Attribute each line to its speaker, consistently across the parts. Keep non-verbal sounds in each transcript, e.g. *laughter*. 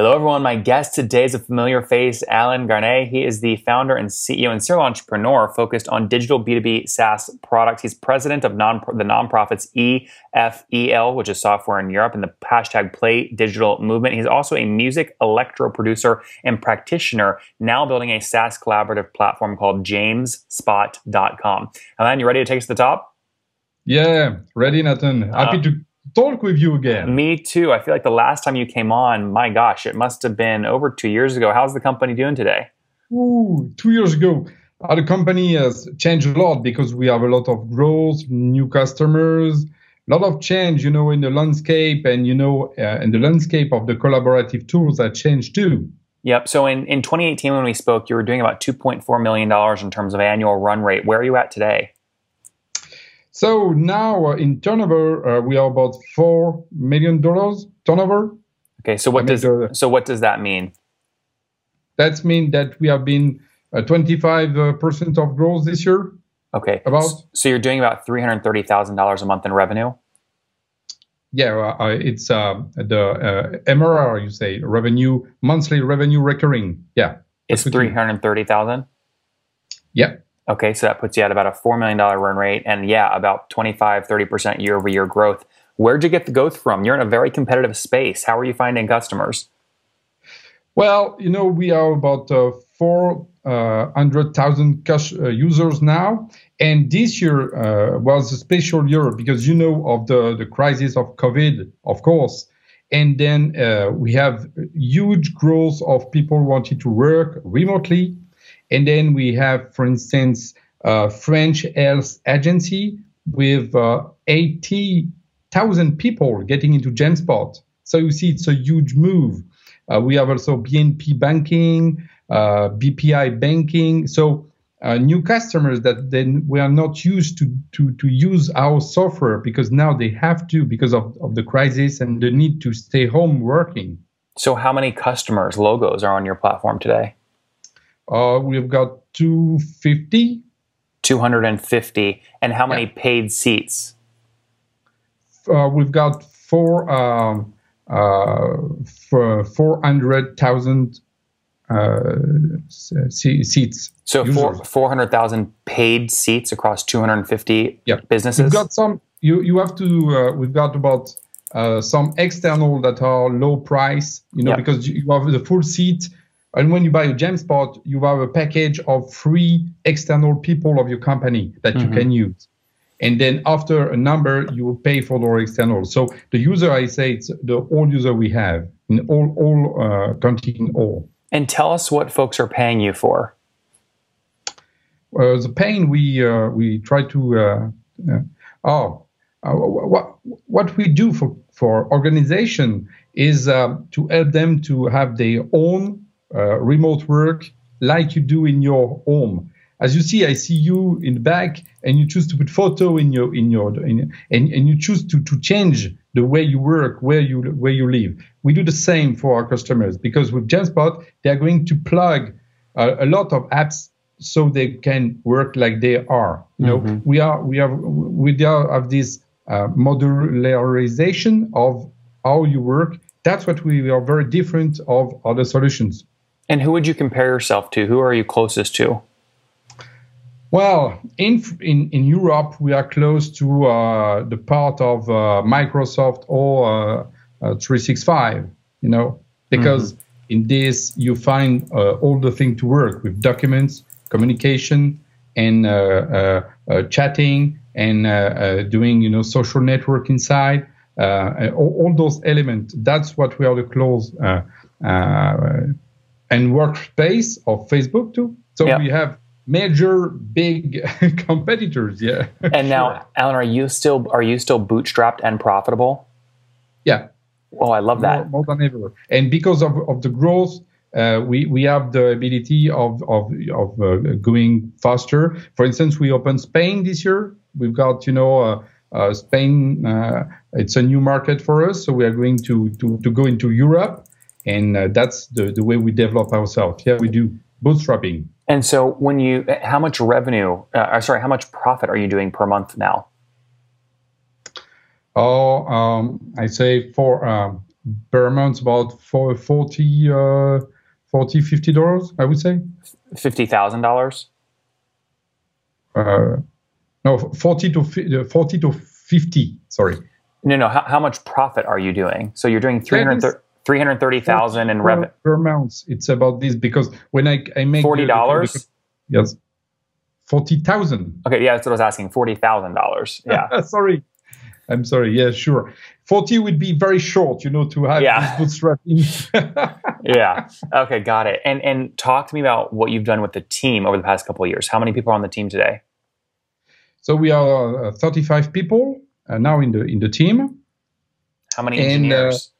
Speaker 1: Hello, everyone. My guest today is a familiar face, Alan Garnier. He is the founder and CEO and serial entrepreneur focused on digital B2B SaaS products. He's president of non- the nonprofits EFEL, which is software in Europe, and the hashtag Play Digital movement. He's also a music electro producer and practitioner, now building a SaaS collaborative platform called jamespot.com. Alan, you ready to take us to the top?
Speaker 2: Yeah, ready, Nathan. Happy uh, to talk with you again.
Speaker 1: Me too. I feel like the last time you came on, my gosh, it must have been over two years ago. How's the company doing today?
Speaker 2: Ooh, two years ago. Uh, the company has changed a lot because we have a lot of growth, new customers, a lot of change, you know, in the landscape and, you know, uh, in the landscape of the collaborative tools that changed too.
Speaker 1: Yep. So in, in 2018, when we spoke, you were doing about $2.4 million in terms of annual run rate. Where are you at today?
Speaker 2: So now uh, in turnover, uh, we are about four million dollars turnover.
Speaker 1: Okay, so what does so what does that mean?
Speaker 2: That means that we have been uh, 25 uh, percent of growth this year.
Speaker 1: Okay, about so you're doing about three hundred thirty thousand dollars a month in revenue.
Speaker 2: Yeah, uh, it's uh, the MRR. You say revenue monthly revenue recurring. Yeah,
Speaker 1: it's three hundred thirty thousand.
Speaker 2: Yeah.
Speaker 1: Okay, so that puts you at about a $4 million run rate and yeah, about 25, 30% year over year growth. Where'd you get the growth from? You're in a very competitive space. How are you finding customers?
Speaker 2: Well, you know, we are about uh, 400,000 uh, uh, users now. And this year uh, was a special year because you know of the, the crisis of COVID, of course. And then uh, we have huge growth of people wanting to work remotely and then we have, for instance, a French health agency with uh, 80,000 people getting into Jamespot. So you see, it's a huge move. Uh, we have also BNP banking, uh, BPI banking. So uh, new customers that then we are not used to, to, to use our software because now they have to because of, of the crisis and the need to stay home working.
Speaker 1: So how many customers, logos are on your platform today?
Speaker 2: Uh, we've got 250.
Speaker 1: 250. And how many yeah. paid seats?
Speaker 2: Uh, we've got four, um, uh, for 400,000 uh, seats.
Speaker 1: So four, 400,000 paid seats across 250
Speaker 2: yeah.
Speaker 1: businesses?
Speaker 2: We've got some, you, you have to, uh, we've got about uh, some external that are low price, you know, because you have the full seat and when you buy a Jamespot, you have a package of free external people of your company that mm-hmm. you can use. And then after a number, you will pay for the external. So the user, I say, it's the all user we have in all, all uh, counting all.
Speaker 1: And tell us what folks are paying you for.
Speaker 2: Uh, the pain we uh, we try to uh, uh oh uh, what what we do for for organization is uh, to help them to have their own remote work like you do in your home. As you see, I see you in the back, and you choose to put photo in your in your in, and and you choose to to change the way you work, where you where you live. We do the same for our customers because with Jamespot, they are going to plug uh, a lot of apps so they can work like they are. You know, mm-hmm. we are we have we have this uh, modularization of how you work. That's what we are very different of other solutions.
Speaker 1: And who would you compare yourself to? Who are you closest to?
Speaker 2: Well, in in, in Europe, we are close to uh, the part of uh, Microsoft or uh, uh 365. You know, because mm-hmm. in this you find uh, all the thing to work with documents, communication, and uh, chatting, and doing you know social network inside. All, all, those elements. That's what we are the close and workspace of Facebook too. So yep. we have major big *laughs* competitors. Yeah.
Speaker 1: And *laughs* now, Alan, are you still are you still bootstrapped and profitable?
Speaker 2: Yeah.
Speaker 1: Oh, I love that.
Speaker 2: More, more than ever. And because of, of the growth, uh, we we have the ability of of of uh, going faster. For instance, we opened Spain this year. We've got you know. Uh, uh, Spain, uh, it's a new market for us, so we are going to to, to go into Europe and uh, that's the, the way we develop ourselves. Yeah, we do bootstrapping.
Speaker 1: And so, when you, how much revenue? Uh, uh, sorry, how much profit are you doing per month now?
Speaker 2: Oh, um, I say for um, per month about for 40 uh, 40 50 dollars i would say
Speaker 1: $50000
Speaker 2: uh, no 40 to 40 to 50 sorry
Speaker 1: no no how, how much profit are you doing so you're doing 330 330,000 in revenue
Speaker 2: per month. It's about this because when I, I make
Speaker 1: forty dollars.
Speaker 2: Yes, forty thousand.
Speaker 1: Okay, yeah, that's what I was asking. Forty thousand dollars. Yeah. *laughs*
Speaker 2: sorry, I'm sorry. Yeah, sure. Forty would be very short, you know, to have
Speaker 1: yeah.
Speaker 2: bootstrapping. *laughs*
Speaker 1: yeah. Okay, got it. And and talk to me about what you've done with the team over the past couple of years. How many people are on the team today?
Speaker 2: So we are uh, 35 people uh, now in the in the team.
Speaker 1: How many engineers?
Speaker 2: And, uh,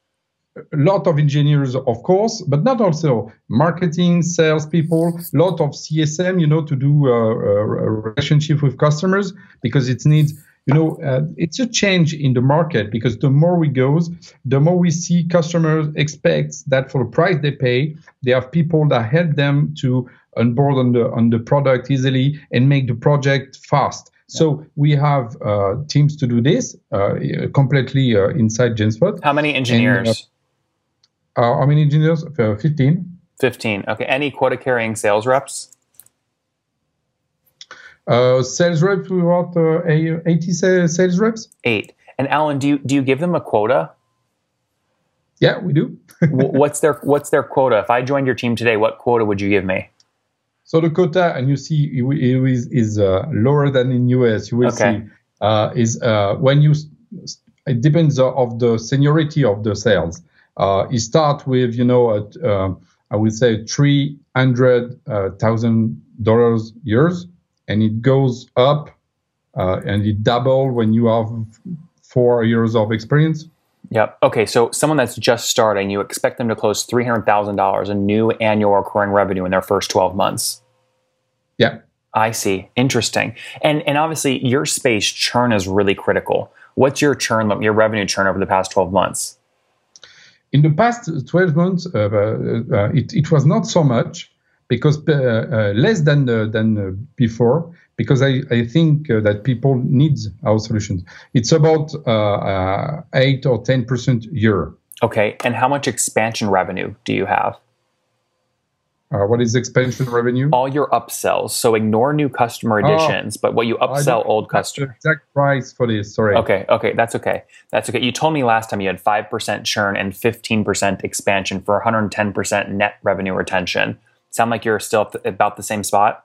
Speaker 2: a lot of engineers, of course, but not also marketing, salespeople, a lot of CSM, you know, to do uh, a relationship with customers because it needs, you know, uh, it's a change in the market because the more we goes, the more we see customers expect that for the price they pay, they have people that help them to onboard on the on the product easily and make the project fast. So we have uh, teams to do this uh, completely uh, inside Jamespot.
Speaker 1: How many engineers?
Speaker 2: Uh, how many engineers? Uh, 15.
Speaker 1: 15. Okay. Any quota carrying sales reps?
Speaker 2: Uh, sales reps, we want uh, 80 sales reps.
Speaker 1: Eight. And Alan, do you do you give them a quota?
Speaker 2: Yeah, we do. *laughs*
Speaker 1: what's their What's their quota? If I joined your team today, what quota would you give me?
Speaker 2: So the quota, and you see, it is, is uh, lower than in US. You will okay. see uh, is uh, when you. It depends of the seniority of the sales. Uh, it starts with, you know, at, uh, I would say three hundred thousand dollars years, and it goes up, uh, and it double when you have four years of experience.
Speaker 1: Yep. Okay. So someone that's just starting, you expect them to close three hundred thousand dollars in new annual recurring revenue in their first twelve months.
Speaker 2: Yeah.
Speaker 1: I see. Interesting. And and obviously your space churn is really critical. What's your churn, your revenue churn over the past twelve months?
Speaker 2: In the past 12 months, uh, uh, uh, it, it was not so much because uh, uh, less than uh, than before because I, I think that people need our solutions. It's about eight or ten percent year.
Speaker 1: Okay, and how much expansion revenue do you have?
Speaker 2: Uh, what is expansion revenue?
Speaker 1: All your upsells. So ignore new customer oh. additions, oh, but what you upsell old customers.
Speaker 2: Exact price for this. Sorry.
Speaker 1: Okay. Okay. That's okay. That's okay. You told me last time you had five percent churn and fifteen percent expansion for one hundred and ten percent net revenue retention. Sound like you're still about the same spot.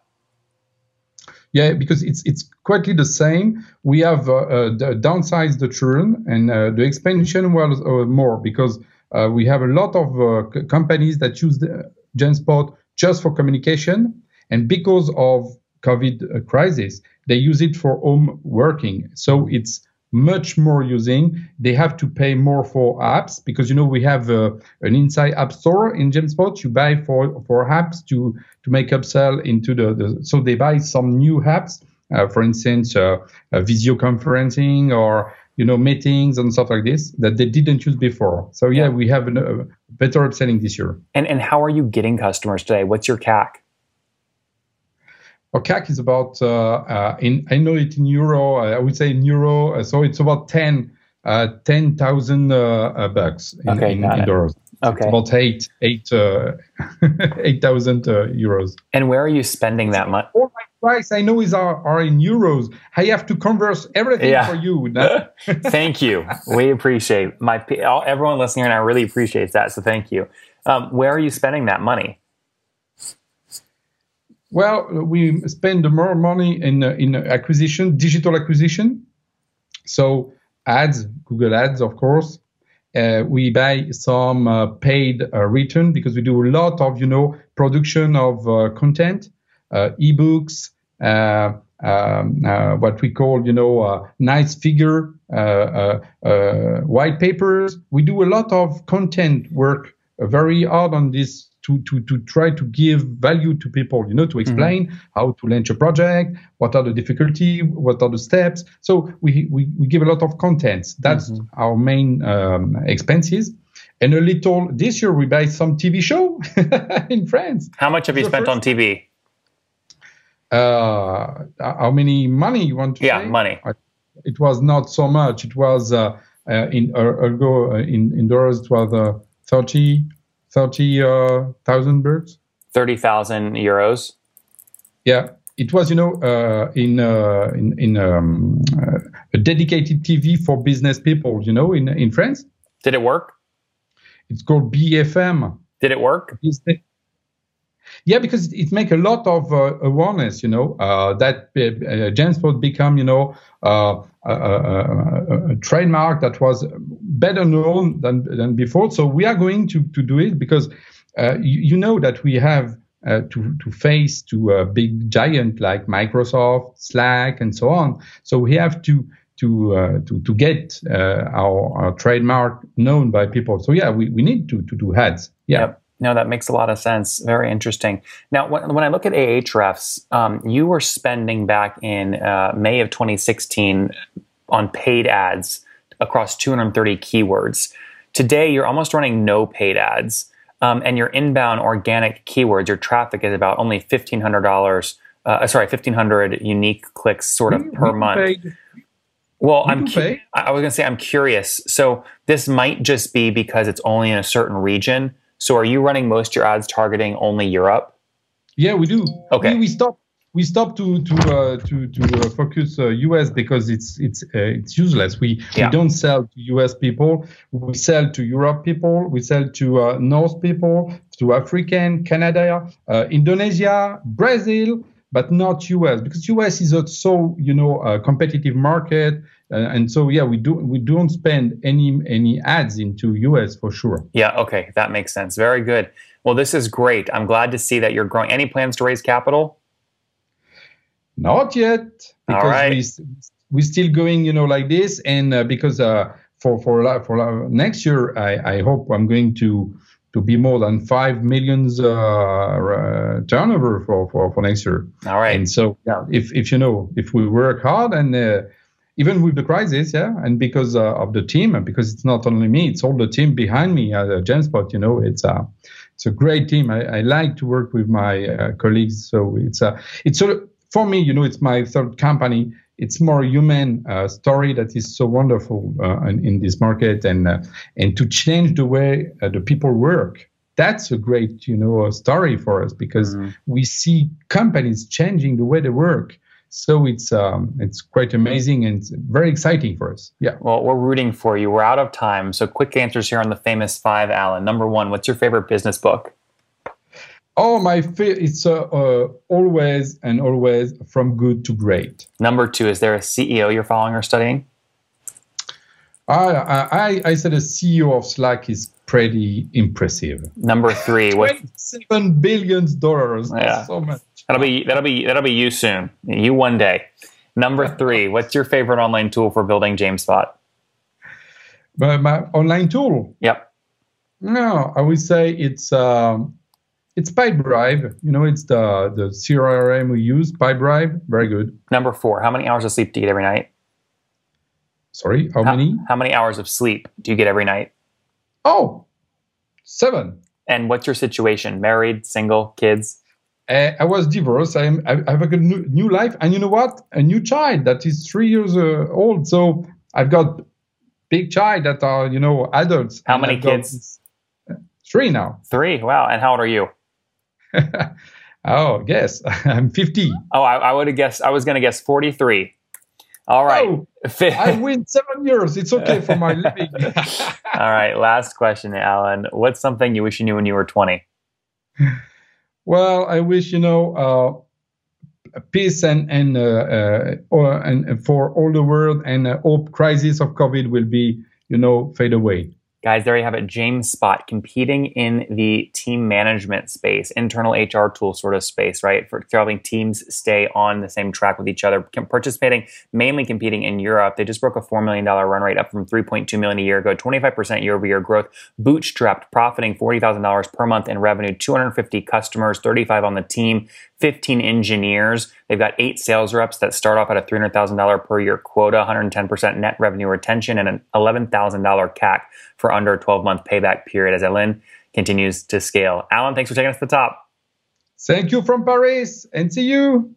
Speaker 2: Yeah, because it's it's quietly the same. We have uh, uh, downsized the churn and uh, the expansion was uh, more because uh, we have a lot of uh, companies that use the Jamespot just for communication. And because of COVID uh, crisis, they use it for home working. So it's much more using. They have to pay more for apps because you know we have uh, an inside app store in Jamespot. You buy for for apps to to make upsell into the, the so they buy some new apps. Uh, for instance, uh, video conferencing or you know meetings and stuff like this that they didn't use before. So yeah, we have a better upselling this year.
Speaker 1: And and how are you getting customers today? What's your CAC?
Speaker 2: Our CAC is about uh, uh, in I know it in euro. I would say in euro. Uh, so it's about 10 uh, 10,000 uh, bucks in,
Speaker 1: okay,
Speaker 2: in, in dollars.
Speaker 1: Okay. It's
Speaker 2: about eight, eight, uh, *laughs* 8,000 euros.
Speaker 1: And where are you spending that money?
Speaker 2: Price I know is are, are in euros. I have to convert everything yeah. for you. *laughs*
Speaker 1: thank you. We appreciate my everyone listening, and I really appreciate that. So thank you. Um, where are you spending that money?
Speaker 2: Well, we spend more money in in acquisition, digital acquisition. So ads, Google Ads, of course. Uh, we buy some uh, paid uh, return because we do a lot of you know production of uh, content uh, ebooks, Uh, uh, uh, what we call, you know, nice figure, white papers. We do a lot of content work very hard on this to, to, to try to give value to people, you know, to explain mm-hmm. how to launch a project, what are the difficulty, what are the steps. So we, we, we give a lot of contents. That's mm-hmm. our main um, expenses. And a little, this year we buy some TV show *laughs* in France.
Speaker 1: How much have you spent on TV?
Speaker 2: Uh, how many money you want to
Speaker 1: yeah say? money
Speaker 2: it was not so much it was uh, uh, in ergo uh, in, in dollars it was uh, 30 30,000 birds.
Speaker 1: 30,000 euros.
Speaker 2: Yeah, it was, you know, uh, in uh, in, in um, uh, a dedicated TV for business people, you know, in in France.
Speaker 1: Did it work?
Speaker 2: It's called BFM.
Speaker 1: Did it work?
Speaker 2: Yeah, because it makes a lot of uh, awareness, you know, uh, that uh, Jamespot become, you know, uh, a, a, a, trademark that was better known than, than before. So we are going to, to do it because uh, you, you, know that we have uh, to, to face to a big giant like Microsoft, Slack, and so on. So we have to to uh, to to get uh, our, our, trademark known by people. So yeah, we, we need to to do ads. Yeah.
Speaker 1: Yep. No, that makes a lot of sense. Very interesting. Now, when, when I look at Ahrefs, um, you were spending back in uh, May of 2016 on paid ads across 230 keywords. Today, you're almost running no paid ads, um, and your inbound organic keywords, your traffic is about only $1,500. Uh, sorry, 1,500 unique clicks, sort of per month. Paid. Well, you I'm. Cu- I was going to say I'm curious. So this might just be because it's only in a certain region. So are you running most of your ads targeting only Europe?
Speaker 2: Yeah, we do.
Speaker 1: Okay.
Speaker 2: We, we stop. We stop to to uh, to to uh, focus uh, US because it's it's uh, it's useless. We yeah. we don't sell to US people. We sell to Europe people. We sell to uh, North people, to African, Canada, uh, Indonesia, Brazil but not US because US is a so you know a competitive market, uh, and so yeah, we do we don't spend any any ads into US for sure.
Speaker 1: Yeah, okay, that makes sense. Very good. Well, this is great. I'm glad to see that you're growing. Any plans to raise capital?
Speaker 2: Not yet, because All right. we we're still going, you know, like this, and uh, because uh, for for for next year, I I hope I'm going to to be more than five millions uh, uh, turnover for, for, for next year.
Speaker 1: All right.
Speaker 2: And so, yeah, if, if you know, if we work hard and uh, even with the crisis, yeah, and because uh, of the team, and because it's not only me, it's all the team behind me at uh, Jamespot. You know, it's a it's a great team. I, I like to work with my uh, colleagues. So it's a it's sort of for me, you know, it's my third company, it's more human uh, story that is so wonderful uh, in, in, this market and uh, and to change the way uh, the people work. That's a great you know story for us because mm-hmm. we see companies changing the way they work. So it's um, it's quite amazing and very exciting for us. Yeah.
Speaker 1: Well we're rooting for you. We're out of time. So quick answers here on the famous five alan. Number one what's your favorite business book
Speaker 2: Oh, my fa- it's uh, uh, always and always from good to great.
Speaker 1: Number two, is there a CEO you're following or studying?
Speaker 2: I, I, I said a CEO of Slack is pretty impressive.
Speaker 1: Number three,
Speaker 2: what? Seven billion dollars. Yeah, so much.
Speaker 1: That'll be that'll be that'll be you soon. You one day. Number three, what's your favorite online tool for building Jamespot?
Speaker 2: But my online tool.
Speaker 1: Yep.
Speaker 2: No, I would say it's um, it's Pipedrive. You know, it's the the CRM we use. Pipedrive, very good.
Speaker 1: Number four. How many hours of sleep do you get every night?
Speaker 2: Sorry, how, how many?
Speaker 1: How many hours of sleep do you get every night?
Speaker 2: Oh, seven.
Speaker 1: And what's your situation? Married, single, kids?
Speaker 2: Uh, I was divorced. I'm, I have a new, new life, and you know what? A new child that is three years uh, old. So I've got big child that are you know adults.
Speaker 1: How many kids?
Speaker 2: Three now.
Speaker 1: Three. Wow. And how old are you? *laughs*
Speaker 2: oh, guess *laughs* I'm 50.
Speaker 1: Oh, I, I would have guessed. I was going to guess 43. All right.
Speaker 2: Oh, I win seven years. It's okay for my *laughs* living.
Speaker 1: All right. Last question, Alan. What's something you wish you knew when you were 20?
Speaker 2: Well, I wish you know uh, peace and and uh, uh, or, and for all the world, and uh, hope crisis of COVID will be you know fade away.
Speaker 1: Guys, there you have it. Jamespot competing in the team management space, internal HR tool sort of space, right? For helping teams stay on the same track with each other. Participating, mainly competing in Europe. They just broke a $4 million run rate up from 3.2 million a year ago, 25% year over year growth, bootstrapped, profiting $40,000 per month in revenue, 250 customers, 35 on the team, 15 engineers. They've got eight sales reps that start off at a $300,000 per year quota, 110% net revenue retention, and an $11,000 CAC for under a 12 month payback period as Ellen continues to scale. Alan, thanks for taking us to the top.
Speaker 2: Thank you from Paris and see you.